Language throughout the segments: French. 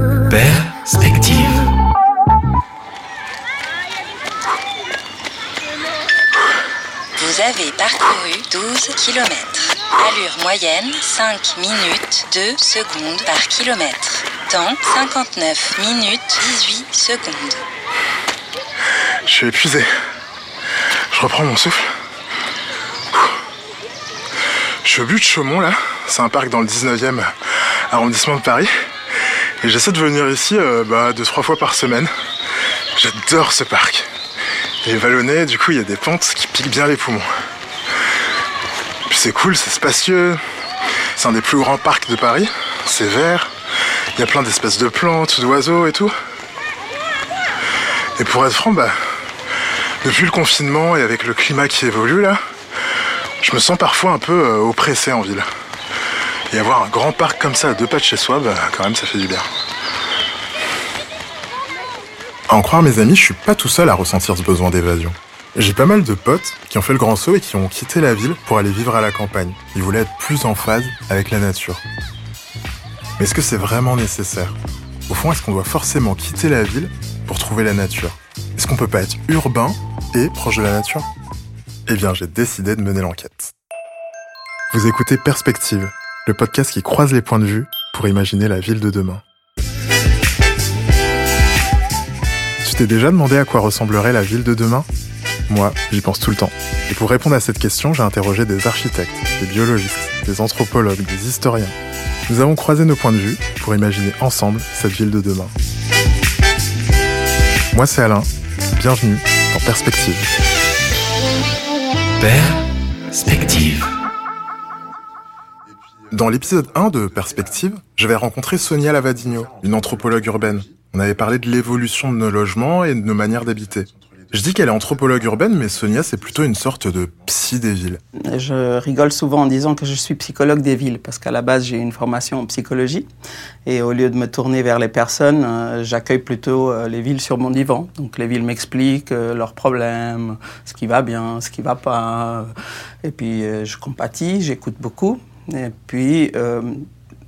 Perspective. Vous avez parcouru 12 km. Allure moyenne 5 minutes 2 secondes par kilomètre. Temps 59 minutes 18 secondes. Je suis épuisé. Je reprends mon souffle. Je suis au but de Chaumont là. C'est un parc dans le 19e arrondissement de Paris. Et j'essaie de venir ici euh, bah, deux, trois fois par semaine. J'adore ce parc. Il est vallonné, du coup il y a des pentes qui piquent bien les poumons. Puis c'est cool, c'est spacieux. C'est un des plus grands parcs de Paris. C'est vert. Il y a plein d'espèces de plantes, d'oiseaux et tout. Et pour être franc, bah, depuis le confinement et avec le climat qui évolue là, je me sens parfois un peu euh, oppressé en ville. Et avoir un grand parc comme ça à deux pas de chez soi, bah, quand même ça fait du bien. À en croire mes amis, je suis pas tout seul à ressentir ce besoin d'évasion. J'ai pas mal de potes qui ont fait le grand saut et qui ont quitté la ville pour aller vivre à la campagne. Ils voulaient être plus en phase avec la nature. Mais est-ce que c'est vraiment nécessaire? Au fond, est-ce qu'on doit forcément quitter la ville pour trouver la nature? Est-ce qu'on peut pas être urbain et proche de la nature? Eh bien, j'ai décidé de mener l'enquête. Vous écoutez Perspective, le podcast qui croise les points de vue pour imaginer la ville de demain. Tu t'es déjà demandé à quoi ressemblerait la ville de demain? Moi, j'y pense tout le temps. Et pour répondre à cette question, j'ai interrogé des architectes, des biologistes, des anthropologues, des historiens. Nous avons croisé nos points de vue pour imaginer ensemble cette ville de demain. Moi, c'est Alain. Bienvenue dans Perspective. Perspective. Dans l'épisode 1 de Perspective, j'avais rencontré Sonia Lavadino, une anthropologue urbaine. On avait parlé de l'évolution de nos logements et de nos manières d'habiter. Je dis qu'elle est anthropologue urbaine, mais Sonia, c'est plutôt une sorte de psy des villes. Je rigole souvent en disant que je suis psychologue des villes, parce qu'à la base, j'ai une formation en psychologie. Et au lieu de me tourner vers les personnes, euh, j'accueille plutôt euh, les villes sur mon divan. Donc les villes m'expliquent euh, leurs problèmes, ce qui va bien, ce qui va pas. Et puis je compatis, j'écoute beaucoup. Et puis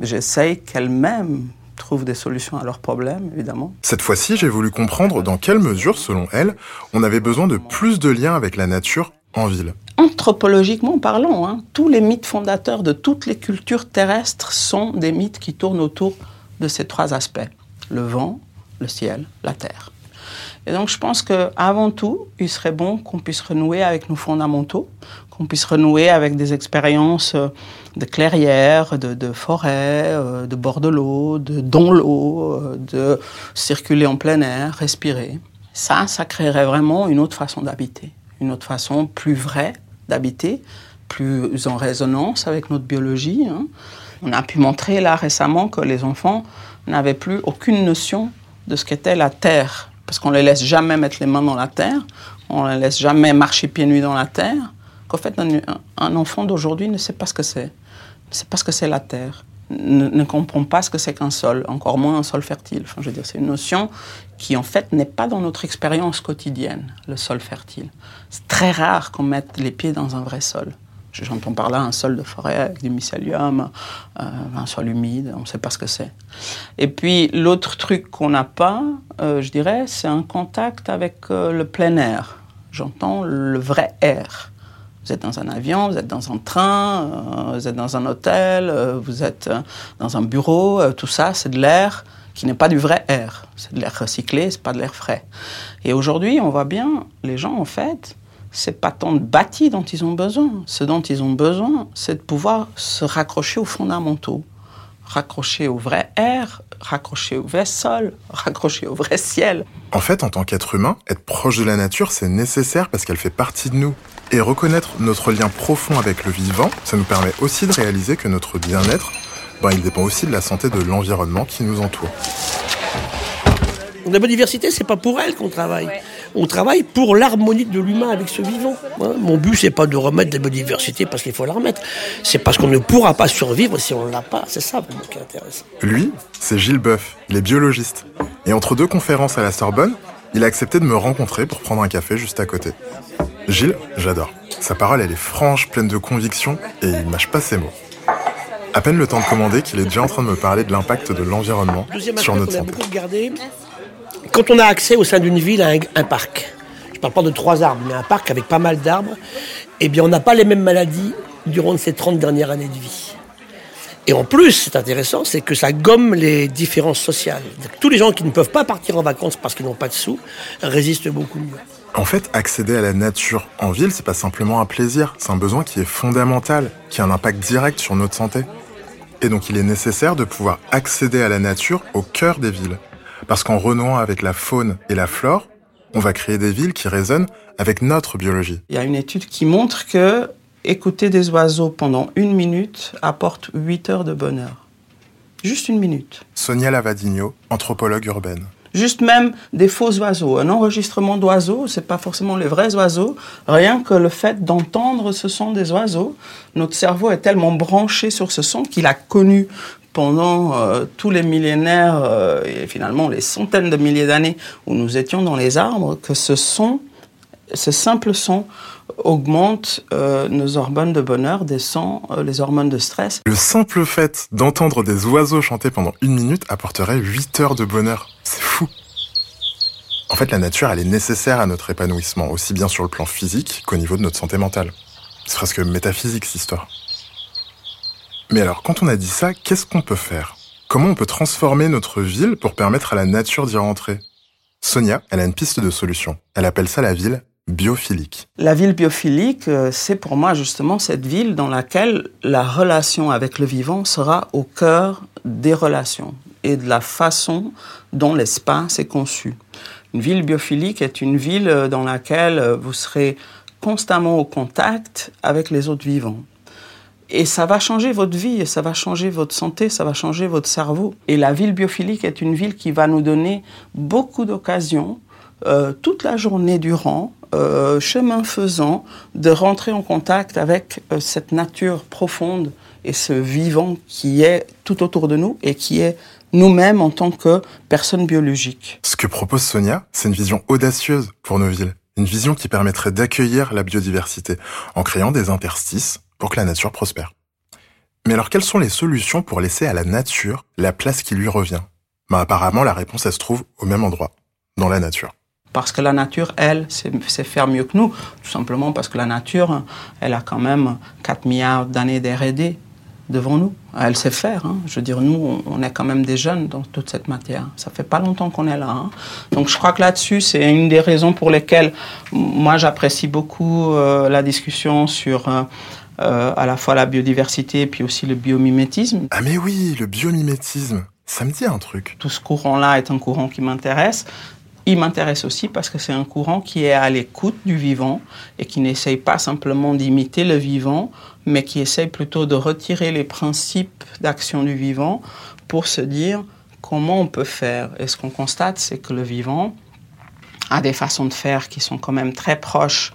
j'essaye qu'elles-mêmes trouvent des solutions à leurs problèmes, évidemment. Cette fois-ci, j'ai voulu comprendre dans quelle mesure, selon elle, on avait besoin de plus de liens avec la nature en ville. Anthropologiquement parlant, hein, tous les mythes fondateurs de toutes les cultures terrestres sont des mythes qui tournent autour de ces trois aspects le vent, le ciel, la terre. Et donc je pense que avant tout, il serait bon qu'on puisse renouer avec nos fondamentaux, qu'on puisse renouer avec des expériences euh, de clairière, de, de forêt, euh, de bord de l'eau, de dans l'eau, euh, de circuler en plein air, respirer. Ça, ça créerait vraiment une autre façon d'habiter, une autre façon plus vraie d'habiter, plus en résonance avec notre biologie. Hein. On a pu montrer là récemment que les enfants n'avaient plus aucune notion de ce qu'était la terre, parce qu'on les laisse jamais mettre les mains dans la terre, on les laisse jamais marcher pieds nus dans la terre, qu'en fait un, un enfant d'aujourd'hui ne sait pas ce que c'est, ne sait pas ce que c'est la terre, ne, ne comprend pas ce que c'est qu'un sol, encore moins un sol fertile. Enfin, je veux dire, c'est une notion qui en fait n'est pas dans notre expérience quotidienne, le sol fertile. C'est très rare qu'on mette les pieds dans un vrai sol. J'entends par là un sol de forêt avec du mycélium, euh, un sol humide, on ne sait pas ce que c'est. Et puis l'autre truc qu'on n'a pas, euh, je dirais, c'est un contact avec euh, le plein air. J'entends le vrai air. Vous êtes dans un avion, vous êtes dans un train, vous êtes dans un hôtel, vous êtes dans un bureau, tout ça, c'est de l'air qui n'est pas du vrai air. C'est de l'air recyclé, c'est pas de l'air frais. Et aujourd'hui, on voit bien, les gens, en fait, c'est pas tant de bâti dont ils ont besoin. Ce dont ils ont besoin, c'est de pouvoir se raccrocher aux fondamentaux, raccrocher au vrai air, raccrocher au vrai sol, raccrocher au vrai ciel. En fait, en tant qu'être humain, être proche de la nature, c'est nécessaire parce qu'elle fait partie de nous. Et reconnaître notre lien profond avec le vivant, ça nous permet aussi de réaliser que notre bien-être, ben, il dépend aussi de la santé de l'environnement qui nous entoure. La biodiversité, c'est pas pour elle qu'on travaille. On travaille pour l'harmonie de l'humain avec ce vivant. Hein, Mon but, c'est pas de remettre la biodiversité parce qu'il faut la remettre. C'est parce qu'on ne pourra pas survivre si on l'a pas. C'est ça vraiment qui est intéressant. Lui, c'est Gilles Boeuf, il est biologiste. Et entre deux conférences à la Sorbonne, il a accepté de me rencontrer pour prendre un café juste à côté. Gilles, j'adore. Sa parole, elle est franche, pleine de conviction, et il mâche pas ses mots. À peine le temps de commander qu'il est déjà en train de me parler de l'impact de l'environnement sur notre santé. Quand on a accès au sein d'une ville à un, parc, je parle pas de trois arbres, mais un parc avec pas mal d'arbres, eh bien on n'a pas les mêmes maladies durant ces 30 dernières années de vie. Et en plus, c'est intéressant, c'est que ça gomme les différences sociales. Tous les gens qui ne peuvent pas partir en vacances parce qu'ils n'ont pas de sous résistent beaucoup mieux. En fait, accéder à la nature en ville, c'est pas simplement un plaisir, c'est un besoin qui est fondamental, qui a un impact direct sur notre santé. Et donc il est nécessaire de pouvoir accéder à la nature au cœur des villes. Parce qu'en renouant avec la faune et la flore, on va créer des villes qui résonnent avec notre biologie. Il y a une étude qui montre que écouter des oiseaux pendant une minute apporte 8 heures de bonheur. Juste une minute. Sonia Lavadino, anthropologue urbaine. Juste même des faux oiseaux. Un enregistrement d'oiseaux, c'est pas forcément les vrais oiseaux. Rien que le fait d'entendre ce son des oiseaux, notre cerveau est tellement branché sur ce son qu'il a connu pendant euh, tous les millénaires euh, et finalement les centaines de milliers d'années où nous étions dans les arbres que ce son, ce simple son augmente euh, nos hormones de bonheur, descend les hormones de stress. Le simple fait d'entendre des oiseaux chanter pendant une minute apporterait 8 heures de bonheur. C'est fou. En fait, la nature, elle est nécessaire à notre épanouissement, aussi bien sur le plan physique qu'au niveau de notre santé mentale. C'est presque métaphysique, cette histoire. Mais alors, quand on a dit ça, qu'est-ce qu'on peut faire? Comment on peut transformer notre ville pour permettre à la nature d'y rentrer? Sonia, elle a une piste de solution. Elle appelle ça la ville biophilique. La ville biophilique, euh, c'est pour moi justement cette ville dans laquelle la relation avec le vivant sera au cœur des relations et de la façon dont l'espace est conçu. Une ville biophilique est une ville euh, dans laquelle euh, vous serez constamment au contact avec les autres vivants. Et ça va changer votre vie, ça va changer votre santé, ça va changer votre cerveau. Et la ville biophilique est une ville qui va nous donner beaucoup d'occasions, euh, toute la journée durant, euh, chemin faisant, de rentrer en contact avec euh, cette nature profonde et ce vivant qui est tout autour de nous et qui est nous-mêmes en tant que personnes biologiques. Ce que propose Sonia, c'est une vision audacieuse pour nos villes. Une vision qui permettrait d'accueillir la biodiversité en créant des interstices pour que la nature prospère. Mais alors quelles sont les solutions pour laisser à la nature la place qui lui revient? Bah, Apparemment la réponse elle se trouve au même endroit, dans la nature. Parce que la nature, elle, c'est faire mieux que nous. Tout simplement parce que la nature, elle a quand même 4 milliards d'années d'R&D devant nous. Elle sait faire. hein. Je veux dire, nous, on- est quand même des jeunes dans toute cette matière. Ça fait pas longtemps qu'on est là. hein. Donc je crois que là-dessus, c'est une des raisons pour lesquelles moi j'apprécie beaucoup euh, la discussion sur euh, euh, à la fois la biodiversité et puis aussi le biomimétisme. Ah mais oui, le biomimétisme, ça me dit un truc. Tout ce courant-là est un courant qui m'intéresse. Il m'intéresse aussi parce que c'est un courant qui est à l'écoute du vivant et qui n'essaye pas simplement d'imiter le vivant, mais qui essaye plutôt de retirer les principes d'action du vivant pour se dire comment on peut faire. Et ce qu'on constate, c'est que le vivant a des façons de faire qui sont quand même très proches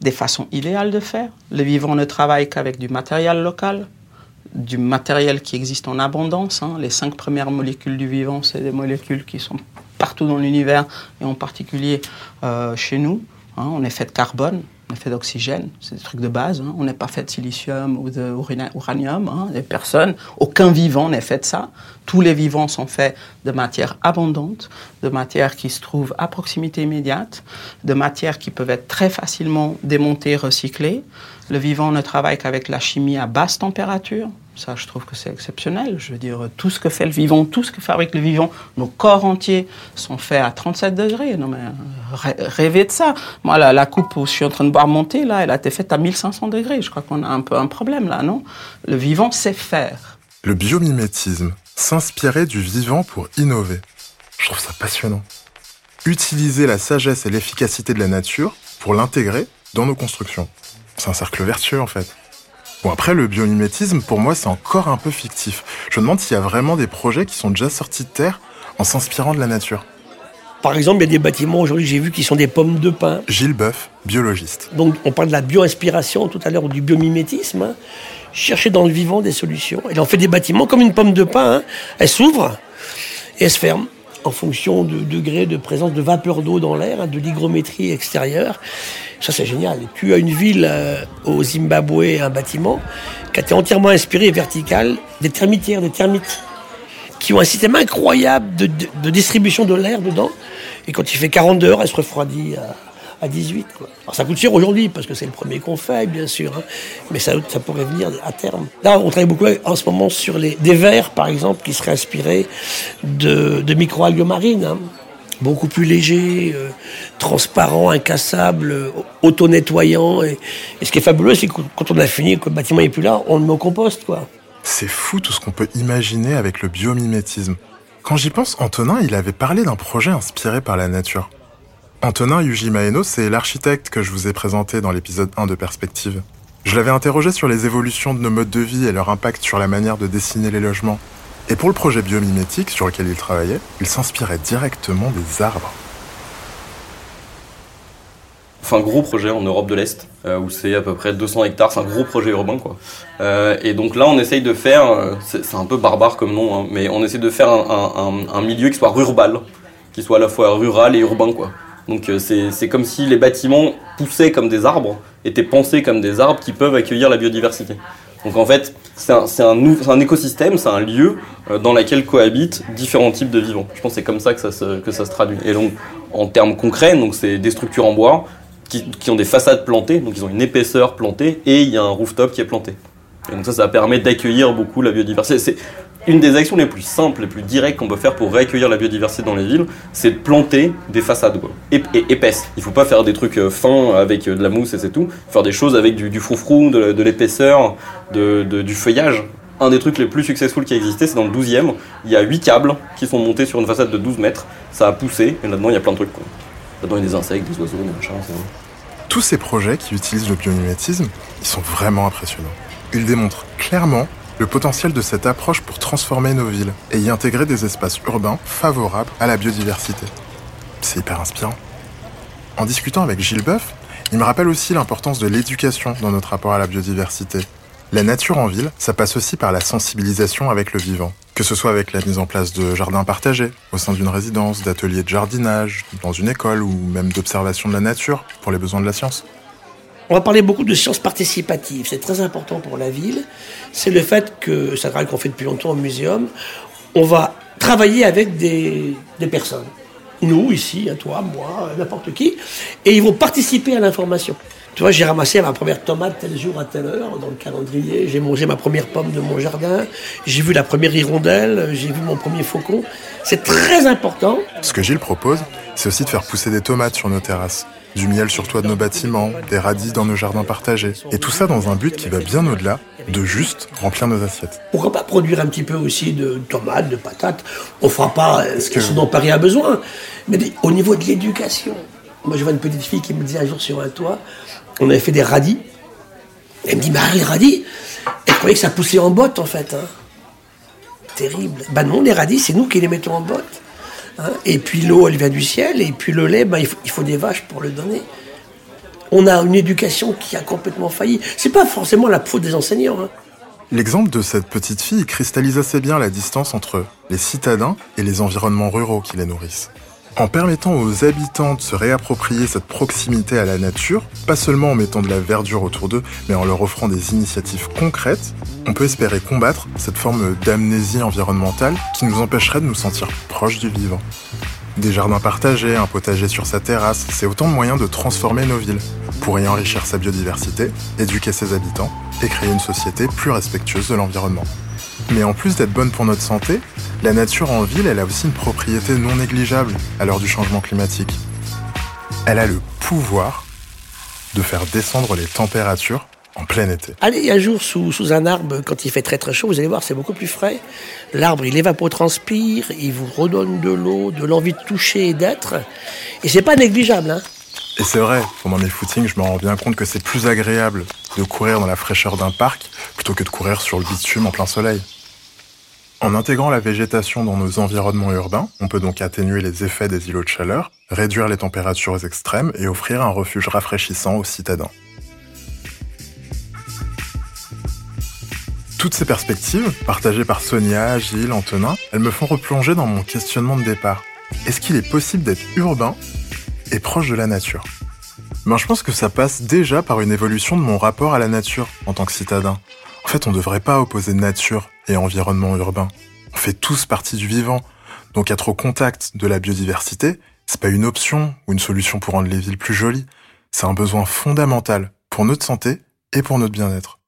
des façons idéales de faire. Le vivant ne travaille qu'avec du matériel local, du matériel qui existe en abondance. hein. Les cinq premières molécules du vivant, c'est des molécules qui sont partout dans l'univers et en particulier euh, chez nous. hein. On est fait de carbone, on est fait d'oxygène, c'est des trucs de base. hein. On n'est pas fait de silicium ou d'uranium. Hein. Aucun vivant n'est fait de ça. Tous les vivants sont faits de matière abondante, de matière qui se trouve à proximité immédiate, de matières qui peuvent être très facilement démontées, recyclées. Le vivant ne travaille qu'avec la chimie à basse température. Ça, je trouve que c'est exceptionnel. Je veux dire, tout ce que fait le vivant, tout ce que fabrique le vivant, nos corps entiers sont faits à 37 degrés. Non, mais euh, rê- rêvez de ça. Moi, la, la coupe où je suis en train de boire monter, là, elle a été faite à 1500 degrés. Je crois qu'on a un peu un problème là, non? Le vivant sait faire. Le biomimétisme, s'inspirer du vivant pour innover. Je trouve ça passionnant. Utiliser la sagesse et l'efficacité de la nature pour l'intégrer dans nos constructions. C'est un cercle vertueux en fait. Bon après le biomimétisme pour moi c'est encore un peu fictif. Je me demande s'il y a vraiment des projets qui sont déjà sortis de terre en s'inspirant de la nature. Par exemple, il y a des bâtiments aujourd'hui, j'ai vu, qui sont des pommes de pin. Gilles Boeuf, biologiste. Donc, on parle de la bio-inspiration tout à l'heure, ou du biomimétisme. hein. Chercher dans le vivant des solutions. Et on fait des bâtiments comme une pomme de pin. hein. Elle s'ouvre et elle se ferme en fonction de degré de présence de vapeur d'eau dans l'air, hein, de l'hygrométrie extérieure. Ça, c'est génial. Tu as une ville euh, au Zimbabwe, un bâtiment, qui a été entièrement inspiré vertical des termitières, des termites, qui ont un système incroyable de, distribution de l'air dedans. Et quand il fait 42 heures, elle se refroidit à, 18. Alors ça coûte cher aujourd'hui, parce que c'est le premier qu'on fait, bien sûr. Hein. Mais ça, pourrait venir à terme. Là, on travaille beaucoup en ce moment sur les, des verres, par exemple, qui seraient inspirés de, de microalgues marines. Hein beaucoup plus léger, euh, transparent, incassable, euh, auto-nettoyant. Et, ce qui est fabuleux, c'est que quand on a fini, que le bâtiment n'est plus là, on le met au quoi. C'est fou tout ce qu'on peut imaginer avec le biomimétisme. Quand j'y pense, Antonin, il avait parlé d'un projet inspiré par la nature. Antonin Yuji Maeno, c'est l'architecte que je vous ai présenté dans l'épisode 1 de Perspective. Je l'avais interrogé sur les évolutions de nos modes de vie et leur impact sur la manière de dessiner les logements. Et pour le projet biomimétique sur lequel il travaillait, il s'inspirait directement des arbres. Enfin, gros projet en Europe de l'Est, euh, où c'est à peu près 200 hectares, c'est un gros projet urbain, quoi. Euh, et donc là, on essaye de faire, euh, c'est un peu barbare comme nom, hein, mais on essaie de faire un, milieu qui soit rural, qui soit à la fois rural et urbain, quoi. Donc c'est comme si les bâtiments poussaient comme des arbres, étaient pensés comme des arbres qui peuvent accueillir la biodiversité. Donc en fait, c'est un, un, écosystème, c'est un lieu euh, dans lequel cohabitent différents types de vivants. Je pense que c'est comme ça que ça, se, que ça se traduit. Et donc, en termes concrets, c'est des structures en bois qui, qui, ont des façades plantées, donc ils ont une épaisseur plantée, et il y a un rooftop qui est planté. Et donc ça, ça permet d'accueillir beaucoup la biodiversité une des actions les plus simples, les plus directes qu'on peut faire pour réaccueillir la biodiversité dans les villes, c'est de planter des façades quoi, épaisses. Il faut pas faire des trucs euh, fins avec euh, de la mousse et c'est tout. Faire des choses avec du, du froufrou, de, l'épaisseur, du feuillage. Un des trucs les plus successful qui a existé, c'est dans le 12e. Il y a 8 câbles qui sont montés sur une façade de 12 mètres. Ça a poussé et là-dedans il y a plein de trucs. Là-dedans il y a des insectes, des oiseaux, des machins. Tous ces projets qui utilisent le biomimétisme, ils sont vraiment impressionnants. Ils démontrent clairement le potentiel de cette approche pour transformer nos villes et y intégrer des espaces urbains favorables à la biodiversité. C'est hyper inspirant. En discutant avec Gilles Boeuf, il me rappelle aussi l'importance de l'éducation dans notre rapport à la biodiversité. La nature en ville, ça passe aussi par la sensibilisation avec le vivant, que ce soit avec la mise en place de jardins partagés au sein d'une résidence, d'ateliers de jardinage, dans une école ou même d'observation de la nature pour les besoins de la science. On va parler beaucoup de sciences participatives. C'est très important pour la ville. C'est le fait que, ça travail qu'on fait depuis longtemps au muséum, on va travailler avec des, personnes. Nous, ici, toi, moi, n'importe qui. Et ils vont participer à l'information. Tu vois, j'ai ramassé ma première tomate tel jour à telle heure dans le calendrier. J'ai mangé ma première pomme de mon jardin. J'ai vu la première hirondelle. J'ai vu mon premier faucon. C'est très important. Ce que Gilles propose, c'est aussi de faire pousser des tomates sur nos terrasses du miel sur toit de nos bâtiments, des radis dans nos jardins partagés. Et tout ça dans un but qui va bien au-delà de juste remplir nos assiettes. Pourquoi pas produire un petit peu aussi de tomates, de patates? On fera pas ce dont Paris a besoin. Mais au niveau de l'éducation, moi je vois une petite fille qui me dit un jour sur un toit, on avait fait des radis. Elle me dit, mais les radis, elle croyait que ça poussait en botte en fait. Hein. Terrible. Ben non, les radis, c'est nous qui les mettons en botte. Hein. et puis l'eau, elle vient du ciel, et puis le lait, ben, il, faut, des vaches pour le donner. On a une éducation qui a complètement failli. C'est pas forcément la faute des enseignants. Hein. L'exemple de cette petite fille cristallise assez bien la distance entre les citadins et les environnements ruraux qui les nourrissent. En permettant aux habitants de se réapproprier cette proximité à la nature, pas seulement en mettant de la verdure autour d'eux, mais en leur offrant des initiatives concrètes, on peut espérer combattre cette forme d'amnésie environnementale qui nous empêcherait de nous sentir proches du vivant. Des jardins partagés, un potager sur sa terrasse, c'est autant de moyens de transformer nos villes, pour y enrichir sa biodiversité, éduquer ses habitants et créer une société plus respectueuse de l'environnement. Mais en plus d'être bonne pour notre santé, la nature en ville, elle a aussi une propriété non négligeable à l'heure du changement climatique. Elle a le pouvoir de faire descendre les températures en plein été. Allez un jour sous, sous, un arbre quand il fait très très chaud, vous allez voir, c'est beaucoup plus frais. L'arbre, il évapotranspire, il vous redonne de l'eau, de l'envie de toucher et d'être. Et c'est pas négligeable, hein. Et c'est vrai, pendant mes footings, je me rends bien compte que c'est plus agréable de courir dans la fraîcheur d'un parc plutôt que de courir sur le bitume en plein soleil. En intégrant la végétation dans nos environnements urbains, on peut donc atténuer les effets des îlots de chaleur, réduire les températures extrêmes et offrir un refuge rafraîchissant aux citadins. Toutes ces perspectives, partagées par Sonia, Gilles, Antonin, elles me font replonger dans mon questionnement de départ. Est-ce qu'il est possible d'être urbain et proche de la nature? Ben, je pense que ça passe déjà par une évolution de mon rapport à la nature en tant que citadin. En fait, on ne devrait pas opposer nature et environnement urbain. On fait tous partie du vivant. Donc être au contact de la biodiversité, c'est pas une option ou une solution pour rendre les villes plus jolies. C'est un besoin fondamental pour notre santé et pour notre bien-être.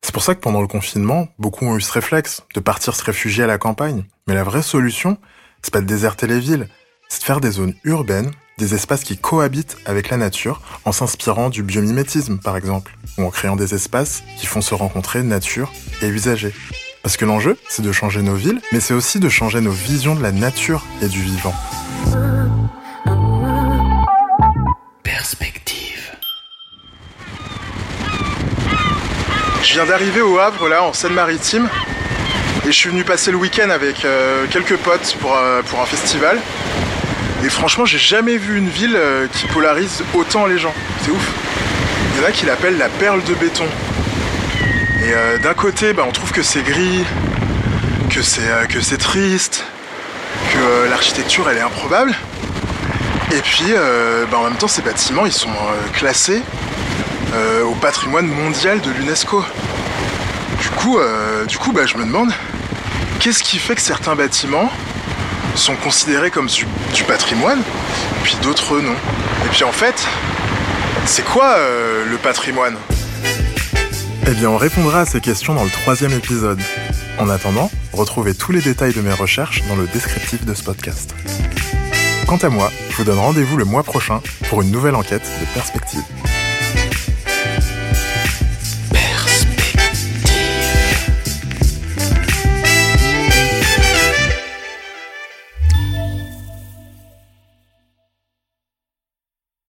C'est pour ça que pendant le confinement, beaucoup ont eu ce réflexe de partir se réfugier à la campagne. Mais la vraie solution, c'est pas de déserter les villes, c'est de faire des zones urbaines, des espaces qui cohabitent avec la nature en s'inspirant du biomimétisme par exemple, ou en créant des espaces qui font se rencontrer nature et usagers. Parce que l'enjeu, c'est de changer nos villes, mais c'est aussi de changer nos visions de la nature et du vivant. Perspective. Je viens d'arriver au Havre, là, en Seine-Maritime. Et je suis venu passer le week-end avec euh, quelques potes pour, euh, pour un festival. Et franchement, j'ai jamais vu une ville euh, qui polarise autant les gens. C'est ouf. Il y en a qui l'appellent la perle de béton. Et euh, d'un côté, bah, on trouve que c'est gris, que c'est euh, triste, que l'architecture elle est improbable. Et puis, bah, en même temps, ces bâtiments ils sont classés au patrimoine mondial de l'UNESCO. Du coup, du coup, bah, je me demande qu'est-ce qui fait que certains bâtiments sont considérés comme du, patrimoine, puis d'autres non. Et puis en fait, c'est quoi euh, le patrimoine? Eh bien, on répondra à ces questions dans le troisième épisode. En attendant, retrouvez tous les détails de mes recherches dans le descriptif de ce podcast. Quant à moi, je vous donne rendez-vous le mois prochain pour une nouvelle enquête de perspective.